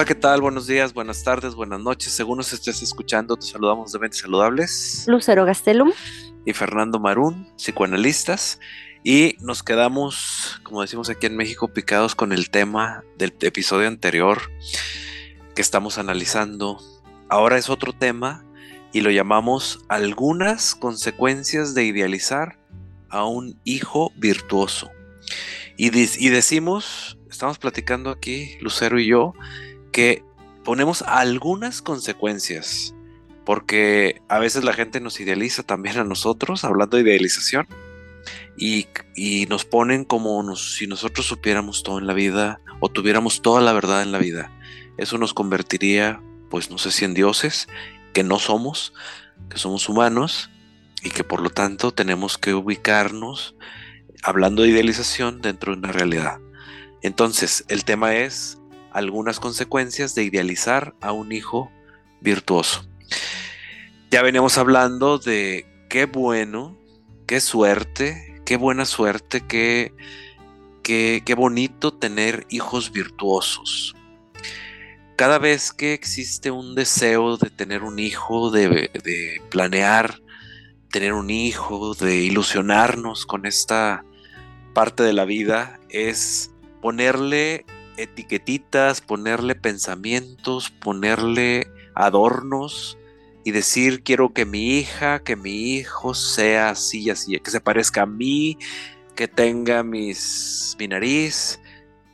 Hola, ¿qué tal? Buenos días, buenas tardes, buenas noches. Según nos estés escuchando, te saludamos de Mentes Saludables. Lucero Gastelum. Y Fernando Marún, psicoanalistas. Y nos quedamos, como decimos aquí en México, picados con el tema del episodio anterior que estamos analizando. Ahora es otro tema y lo llamamos algunas consecuencias de idealizar a un hijo virtuoso. Y, y decimos, estamos platicando aquí, Lucero y yo, que ponemos algunas consecuencias, porque a veces la gente nos idealiza también a nosotros, hablando de idealización, y, nos ponen como si nosotros supiéramos todo en la vida o tuviéramos toda la verdad en la vida. Eso nos convertiría, pues no sé si en dioses, que no somos, que somos humanos y que por lo tanto tenemos que ubicarnos, hablando de idealización, dentro de una realidad. Entonces, el tema es algunas consecuencias de idealizar a un hijo virtuoso. Ya veníamos hablando de qué bueno, qué suerte, qué buena suerte, qué, qué, qué bonito tener hijos virtuosos. Cada vez que existe un deseo de tener un hijo, de, de planear tener un hijo, de ilusionarnos con esta parte de la vida, es ponerle etiquetitas, ponerle pensamientos, ponerle adornos y decir quiero que mi hija, que mi hijo sea así y así, que se parezca a mí, que tenga mis, mi nariz,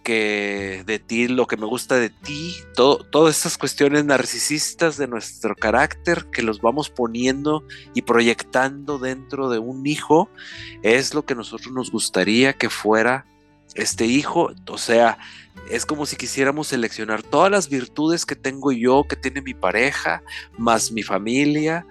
que de ti lo que me gusta de ti, todas estas cuestiones narcisistas de nuestro carácter que los vamos poniendo y proyectando dentro de un hijo, es lo que nosotros nos gustaría que fuera este hijo, o sea, es como si quisiéramos seleccionar todas las virtudes que tengo yo, que tiene mi pareja, más mi familia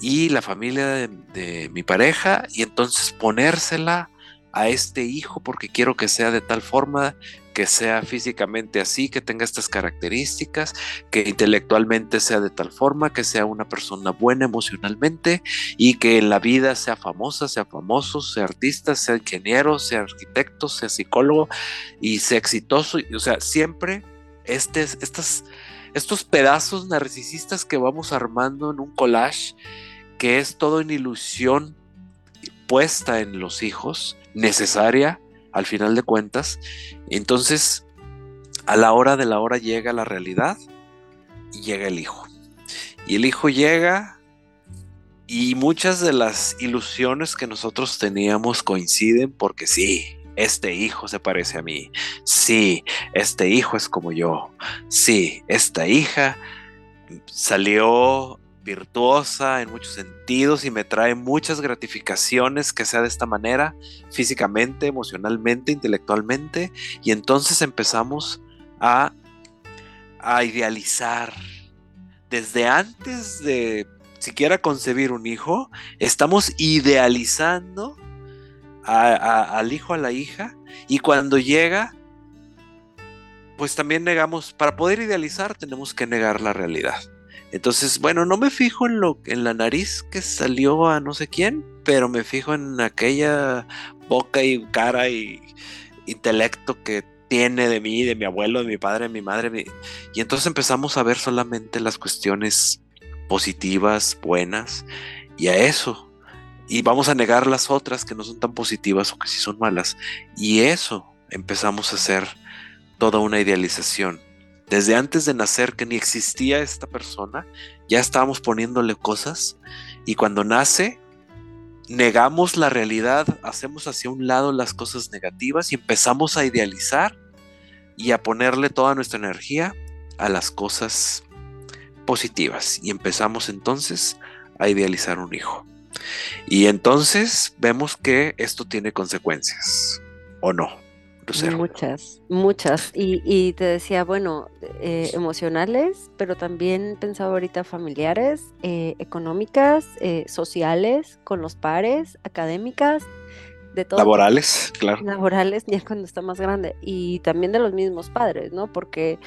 y la familia de, mi pareja, y entonces ponérsela a este hijo porque quiero que sea de tal forma, que sea físicamente así, que tenga estas características, que intelectualmente sea de tal forma, que sea una persona buena emocionalmente y que en la vida sea famosa, sea famoso, sea artista, sea ingeniero, sea arquitecto, sea psicólogo y sea exitoso. O sea, siempre este, estas, estos pedazos narcisistas que vamos armando en un collage, que es todo en ilusión puesta en los hijos, necesaria al final de cuentas. Entonces, a la hora de la hora llega la realidad y llega el hijo. Y el hijo llega y muchas de las ilusiones que nosotros teníamos coinciden porque sí, este hijo se parece a mí. Sí, este hijo es como yo. Sí, esta hija salió virtuosa en muchos sentidos y me trae muchas gratificaciones que sea de esta manera, físicamente, emocionalmente, intelectualmente, y entonces empezamos a, a idealizar. Desde antes de siquiera concebir un hijo, estamos idealizando al hijo, a la hija, y cuando llega, pues también negamos, para poder idealizar tenemos que negar la realidad. Entonces, bueno, no me fijo en lo en la nariz que salió a no sé quién, pero me fijo en aquella boca y cara y intelecto que tiene de mí, de mi abuelo, de mi padre, de mi madre. Y entonces empezamos a ver solamente las cuestiones positivas, buenas, y a eso. Y vamos a negar las otras que no son tan positivas o que sí son malas. Y eso empezamos a hacer toda una idealización desde antes de nacer que ni existía esta persona, ya estábamos poniéndole cosas y cuando nace negamos la realidad, hacemos hacia un lado las cosas negativas y empezamos a idealizar y a ponerle toda nuestra energía a las cosas positivas y empezamos entonces a idealizar un hijo. Y entonces vemos que esto tiene consecuencias, ¿o no? Muchas, muchas. Y, te decía, bueno, eh, emocionales, pero también pensaba ahorita familiares, eh, económicas, eh, sociales, con los pares, académicas, de todo. Laborales, claro. Laborales, ya cuando está más grande. Y también de los mismos padres, ¿no? Porque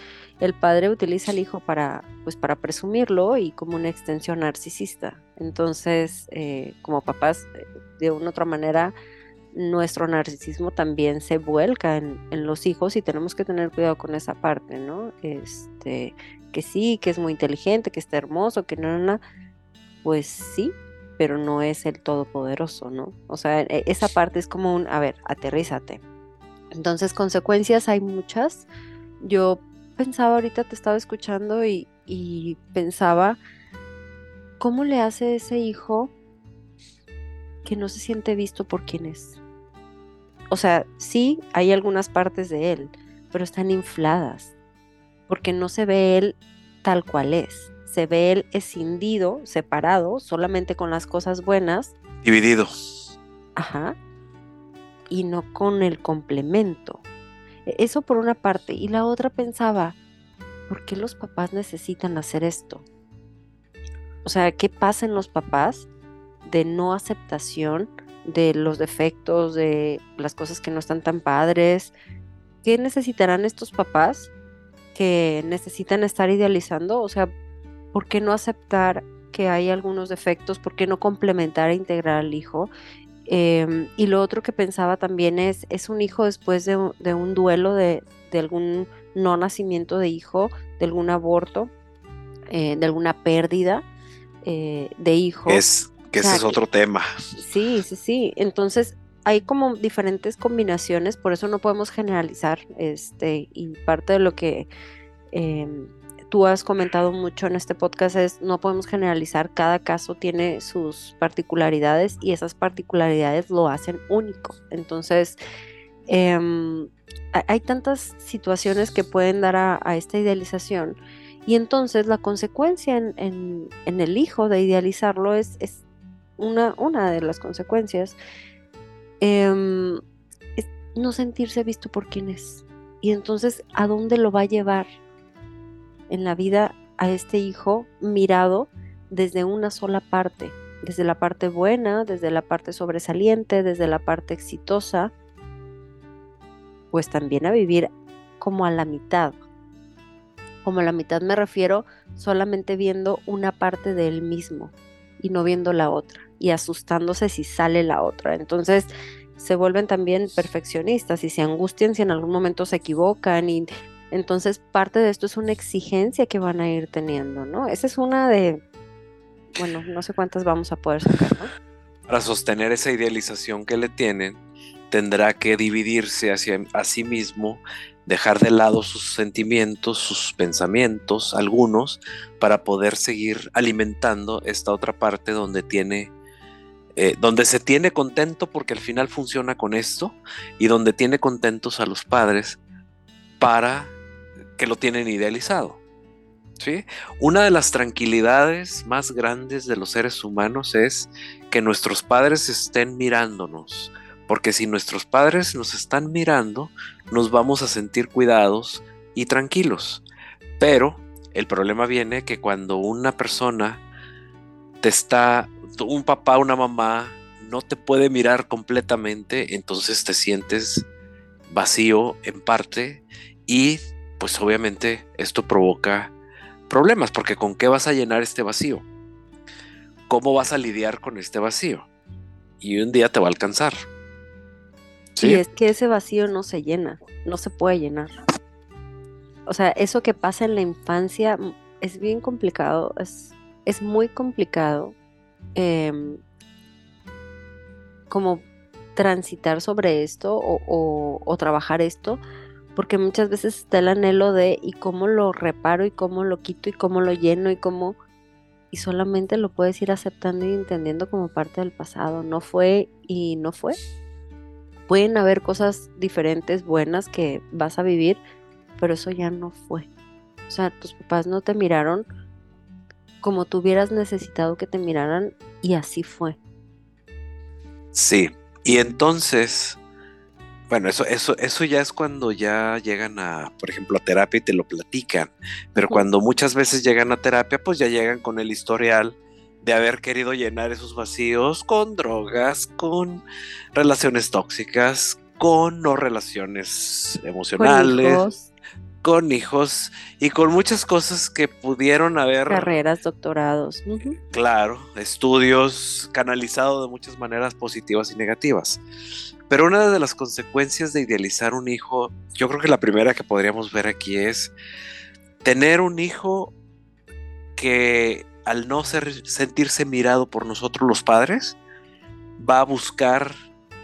el padre utiliza al hijo para, pues, para presumirlo y como una extensión narcisista. Entonces, como papás, de una u otra manera, nuestro narcisismo también se vuelca en, los hijos y tenemos que tener cuidado con esa parte, ¿no? Este, que sí, que es muy inteligente, que está hermoso, que no, no, pues sí, pero no es el todopoderoso, ¿no? O sea, e, esa parte es como un, a ver, aterrízate. Entonces, consecuencias hay muchas. Yo pensaba ahorita, te estaba escuchando y, y pensaba, ¿cómo le hace ese hijo que no se siente visto por quien es? O sea, sí, hay algunas partes de él, pero están infladas, porque no se ve él tal cual es. Se ve él escindido, separado, solamente con las cosas buenas. Dividido. Ajá. Y no con el complemento. E, eso por una parte. Y la otra pensaba, ¿por qué los papás necesitan hacer esto? O sea, ¿qué pasa en los papás de no aceptación de los defectos, de las cosas que no están tan padres? ¿Qué necesitarán estos papás que necesitan estar idealizando? O sea, ¿por qué no aceptar que hay algunos defectos? ¿Por qué no complementar e integrar al hijo? Em, y lo otro que pensaba también es, es un hijo después de, un duelo de, algún no nacimiento de hijo, de algún aborto, eh, de alguna pérdida eh, de hijo. Es que ese es otro tema. Sí, sí, sí. Entonces hay como diferentes combinaciones, por eso no podemos generalizar. Este, y parte de lo que em, tú has comentado mucho en este podcast es no podemos generalizar, cada caso tiene sus particularidades y esas particularidades lo hacen único. Entonces, em, hay tantas situaciones que pueden dar a, esta idealización y entonces la consecuencia en, el hijo de idealizarlo es, es una, una, de las consecuencias, em, es no sentirse visto por quien es. Y entonces, ¿a dónde lo va a llevar? en la vida a este hijo mirado desde una sola parte, desde la parte buena, desde la parte sobresaliente, desde la parte exitosa, pues también a vivir como a la mitad. Como a la mitad me refiero solamente viendo una parte de él mismo y no viendo la otra y asustándose si sale la otra. Entonces se vuelven también perfeccionistas y se angustian si en algún momento se equivocan y entonces, parte de esto es una exigencia que van a ir teniendo, ¿no? Esa es una de, bueno, no sé cuántas vamos a poder sacar, ¿no? Para sostener esa idealización que le tienen, tendrá que dividirse hacia a sí mismo, dejar de lado sus sentimientos, sus pensamientos, algunos, para poder seguir alimentando esta otra parte donde tiene eh, donde se tiene contento porque al final funciona con esto y donde tiene contentos a los padres para que lo tienen idealizado. ¿sí? Una de las tranquilidades más grandes de los seres humanos es que nuestros padres estén mirándonos, porque si nuestros padres nos están mirando, nos vamos a sentir cuidados y tranquilos. Pero el problema viene que cuando una persona te está, un papá, una mamá, no te puede mirar completamente, entonces te sientes vacío en parte y pues obviamente esto provoca problemas, porque ¿con qué vas a llenar este vacío? ¿Cómo vas a lidiar con este vacío? Y un día te va a alcanzar. ¿Sí? Y es que ese vacío no se llena, no se puede llenar. O sea, eso que pasa en la infancia mm, es bien complicado, es, es muy complicado em, como transitar sobre esto o trabajar esto, porque muchas veces está el anhelo de y cómo lo reparo y cómo lo quito y cómo lo lleno y cómo y solamente lo puedes ir aceptando y entendiendo como parte del pasado, no fue y no fue. Pueden haber cosas diferentes, buenas que vas a vivir, pero eso ya no fue. O sea, tus papás no te miraron como tú hubieras necesitado que te miraran y así fue. Sí, y entonces bueno, eso, eso, eso ya es cuando ya llegan a, por ejemplo, a terapia y te lo platican. Pero cuando muchas veces llegan a terapia, pues ya llegan con el historial de haber querido llenar esos vacíos con drogas, con relaciones tóxicas, con no relaciones emocionales, con hijos, y con muchas cosas que pudieron haber... Carreras, doctorados. Claro, estudios canalizados de muchas maneras positivas y negativas. Pero una de las consecuencias de idealizar un hijo, yo creo que la primera que podríamos ver aquí es tener un hijo que al no sentirse mirado por nosotros los padres, va a buscar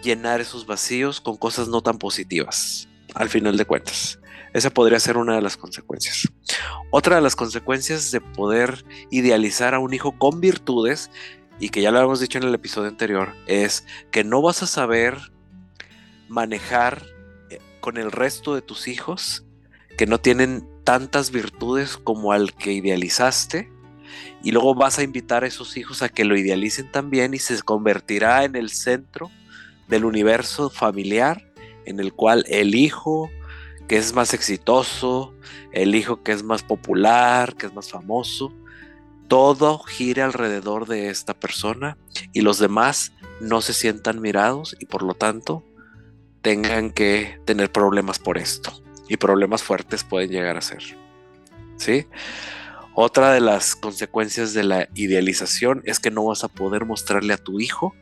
llenar esos vacíos con cosas no tan positivas, al final de cuentas. Esa podría ser una de las consecuencias. Otra de las consecuencias de poder idealizar a un hijo con virtudes, y que ya lo habíamos dicho en el episodio anterior, es que no vas a saber manejar eh, con el resto de tus hijos que no tienen tantas virtudes como al que idealizaste y luego vas a invitar a esos hijos a que lo idealicen también y se convertirá en el centro del universo familiar en el cual el hijo que es más exitoso, el hijo que es más popular, que es más famoso, todo gira alrededor de esta persona y los demás no se sientan mirados y por lo tanto tengan que tener problemas por esto. Y problemas fuertes pueden llegar a ser. ¿Sí? Otra de las consecuencias de la idealización es que no vas a poder mostrarle a tu hijo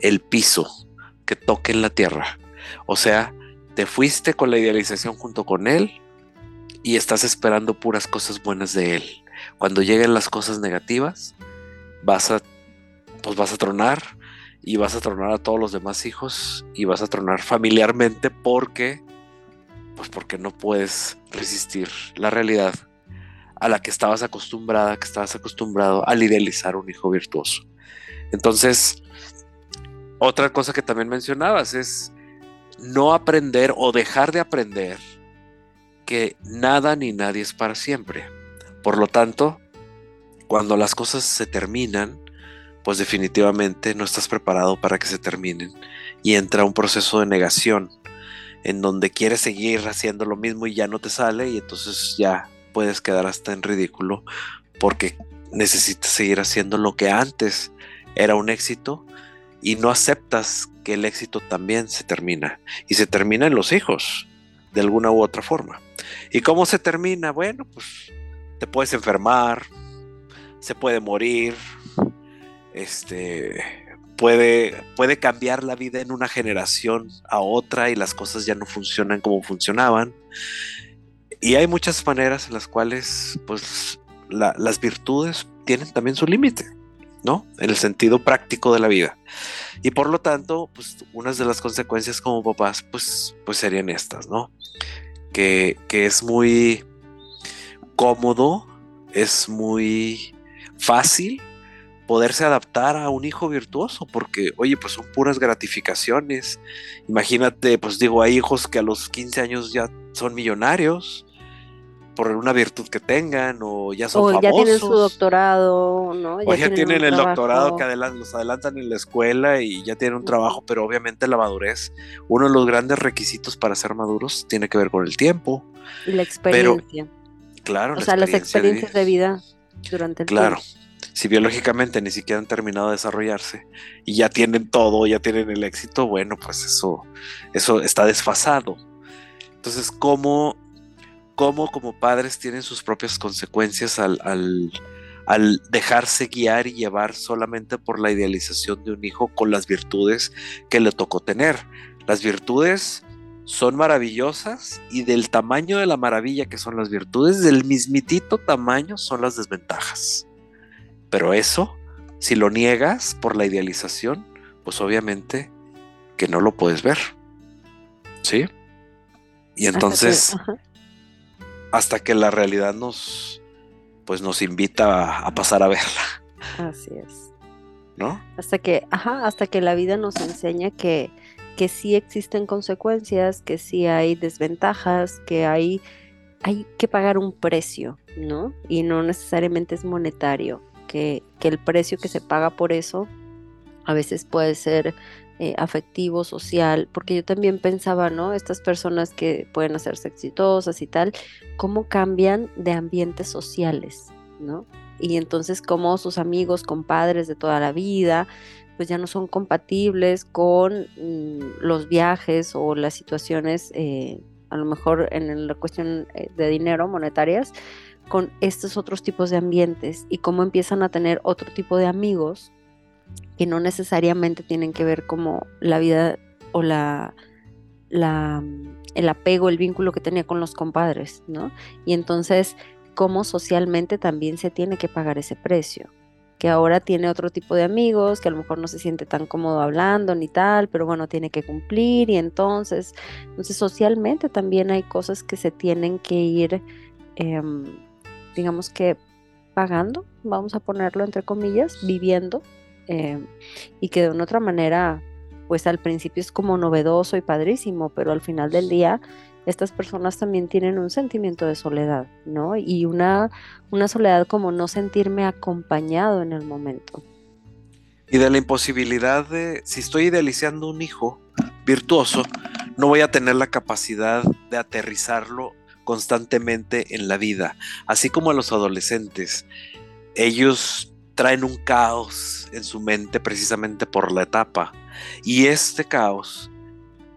el piso que toque en la tierra. O sea, te fuiste con la idealización junto con él y estás esperando puras cosas buenas de él. Cuando lleguen las cosas negativas, vas a pues vas a tronar y vas a tronar a todos los demás hijos y vas a tronar familiarmente porque pues porque no puedes resistir la realidad a la que estabas acostumbrada, que estabas acostumbrado al idealizar un hijo virtuoso. Entonces, otra cosa que también mencionabas es no aprender o dejar de aprender que nada ni nadie es para siempre. Por lo tanto, cuando las cosas se terminan, pues definitivamente no estás preparado para que se terminen y entra un proceso de negación en donde quieres seguir haciendo lo mismo y ya no te sale y entonces ya puedes quedar hasta en ridículo porque necesitas seguir haciendo lo que antes era un éxito y no aceptas que el éxito también se termina y se termina en los hijos de alguna u otra forma. ¿Y cómo se termina? Bueno, pues te puedes enfermar, se puede morir, este, puede, puede cambiar la vida en una generación a otra y las cosas ya no funcionan como funcionaban. Y hay muchas maneras en las cuales pues, las virtudes tienen también su límite, ¿no? En el sentido práctico de la vida. Y por lo tanto, pues unas de las consecuencias como papás, pues, pues serían estas, ¿no? Que, que es muy cómodo, es muy fácil poderse adaptar a un hijo virtuoso, porque, oye, pues son puras gratificaciones. Imagínate, pues digo, hay hijos que a los 15 años ya son millonarios por una virtud que tengan, o ya son o ya tienen su doctorado, ¿no? o ya tienen, el doctorado que los adelantan en la escuela y ya tienen un trabajo, pero obviamente la madurez, uno de los grandes requisitos para ser maduros tiene que ver con el tiempo. Y la experiencia. claro. O sea, las experiencias de vida, durante el claro. tiempo si biológicamente ni siquiera han terminado de desarrollarse y ya tienen todo, ya tienen el éxito, bueno, pues eso, eso está desfasado. Entonces, ¿cómo, cómo como padres tienen sus propias consecuencias al, al, al dejarse guiar y llevar solamente por la idealización de un hijo con las virtudes que le tocó tener? Las virtudes son maravillosas y del tamaño de la maravilla que son las virtudes, del mismitito tamaño son las desventajas. Pero eso, si lo niegas por la idealización, pues obviamente que no lo puedes ver. ¿Sí? Y entonces, hasta que, la realidad nos, pues nos invita a, pasar a verla. Así es. ¿No? Hasta que, ajá, hasta que la vida nos enseña que, que sí existen consecuencias, que sí hay desventajas, que hay, hay que pagar un precio, ¿no? Y no necesariamente es monetario que, el precio que se paga por eso a veces puede ser eh, afectivo, social, porque yo también pensaba, ¿no? Estas personas que pueden hacerse exitosas y tal, ¿cómo cambian de ambientes sociales, ¿no? Y entonces cómo sus amigos, compadres de toda la vida, pues ya no son compatibles con mm, los viajes o las situaciones, eh, a lo mejor en la cuestión eh, de dinero, monetarias, con estos otros tipos de ambientes y cómo empiezan a tener otro tipo de amigos que no necesariamente tienen que ver como la vida o la, la, el apego, el vínculo que tenía con los compadres, ¿no? Y entonces, cómo socialmente también se tiene que pagar ese precio que ahora tiene otro tipo de amigos, que a lo mejor no se siente tan cómodo hablando ni tal, pero bueno, tiene que cumplir y entonces, entonces socialmente también hay cosas que se tienen que ir, em, digamos que pagando, vamos a ponerlo entre comillas, viviendo, em, y que de una otra manera, pues al principio es como novedoso y padrísimo, pero al final del día estas personas también tienen un sentimiento de soledad, ¿no? Y una, una soledad como no sentirme acompañado en el momento. Y de la imposibilidad de, si estoy idealizando un hijo virtuoso, no voy a tener la capacidad de aterrizarlo constantemente en la vida, así como a los adolescentes. Ellos traen un caos en su mente precisamente por la etapa. Y este caos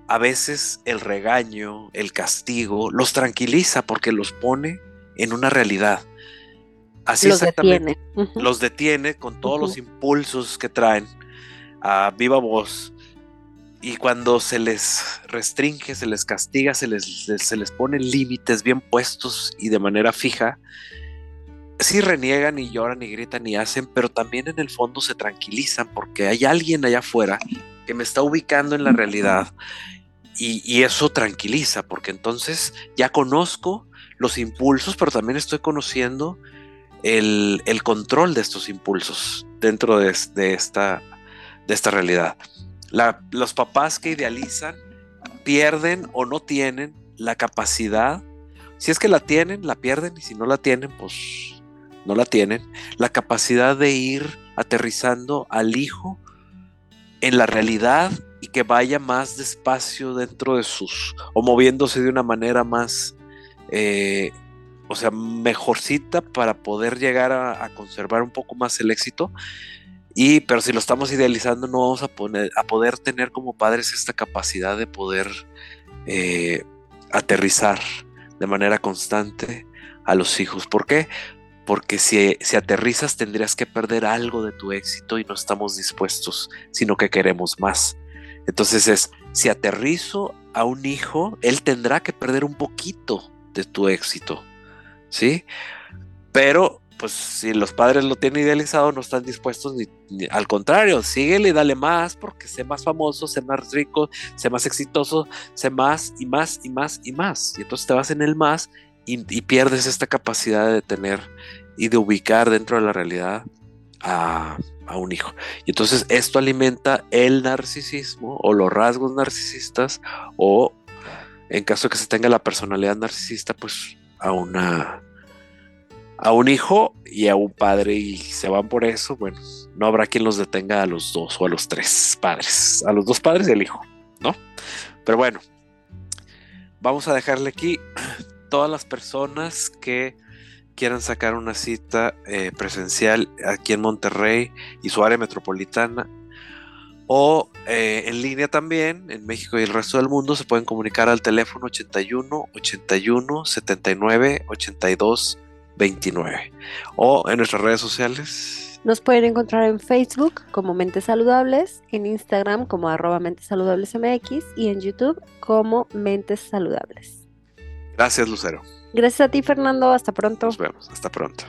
a veces el regaño, el castigo, los tranquiliza porque los pone en una realidad. Así los exactamente. Detiene. Los detiene con todos los impulsos que traen a viva voz. Y cuando se les restringe, se les castiga, se les, se les ponen límites bien puestos y de manera fija, sí reniegan y lloran y gritan y hacen, pero también en el fondo se tranquilizan porque hay alguien allá afuera que me está ubicando en la realidad y, eso tranquiliza, porque entonces ya conozco los impulsos, pero también estoy conociendo el, control de estos impulsos dentro de, esta, realidad. los papás que idealizan pierden o no tienen la capacidad, si es que la tienen, la pierden, y si no la tienen, pues no la tienen, la capacidad de ir aterrizando al hijo en la realidad y que vaya más despacio dentro de sus, o moviéndose de una manera más, eh, o sea, mejorcita para poder llegar a, conservar un poco más el éxito. Y, pero si lo estamos idealizando, no vamos a, poner, a poder tener como padres esta capacidad de poder eh, aterrizar de manera constante a los hijos. ¿Por qué? Porque si, si aterrizas tendrías que perder algo de tu éxito y no estamos dispuestos, sino que queremos más. Entonces es, si aterrizo a un hijo, él tendrá que perder un poquito de tu éxito, ¿sí? Pero, pues si los padres lo tienen idealizado, no están dispuestos ni, al contrario, síguele y dale más porque sé más famoso, sé más rico, sé más exitoso, sé más y más y más y más. Y entonces te vas en el más y, pierdes esta capacidad de tener y de ubicar dentro de la realidad a, a un hijo. Y entonces esto alimenta el narcisismo o los rasgos narcisistas o en caso de que se tenga la personalidad narcisista, pues a una a un hijo y a un padre y se van por eso, bueno, no habrá quien los detenga a los dos o a los tres padres, a los dos padres y al hijo, ¿no? Pero bueno, vamos a dejarle aquí todas las personas que quieran sacar una cita eh, presencial aquí en Monterrey y su área metropolitana, o eh, en línea también, en México y el resto del mundo, se pueden comunicar al teléfono 81 81 79 82 29 o en nuestras redes sociales. Nos pueden encontrar en Facebook como Mentes Saludables, en Instagram como arroba Mentes Saludables MX y en YouTube como Mentes Saludables. Gracias, Lucero. Gracias a ti, Fernando. Hasta pronto. Nos vemos. Hasta pronto.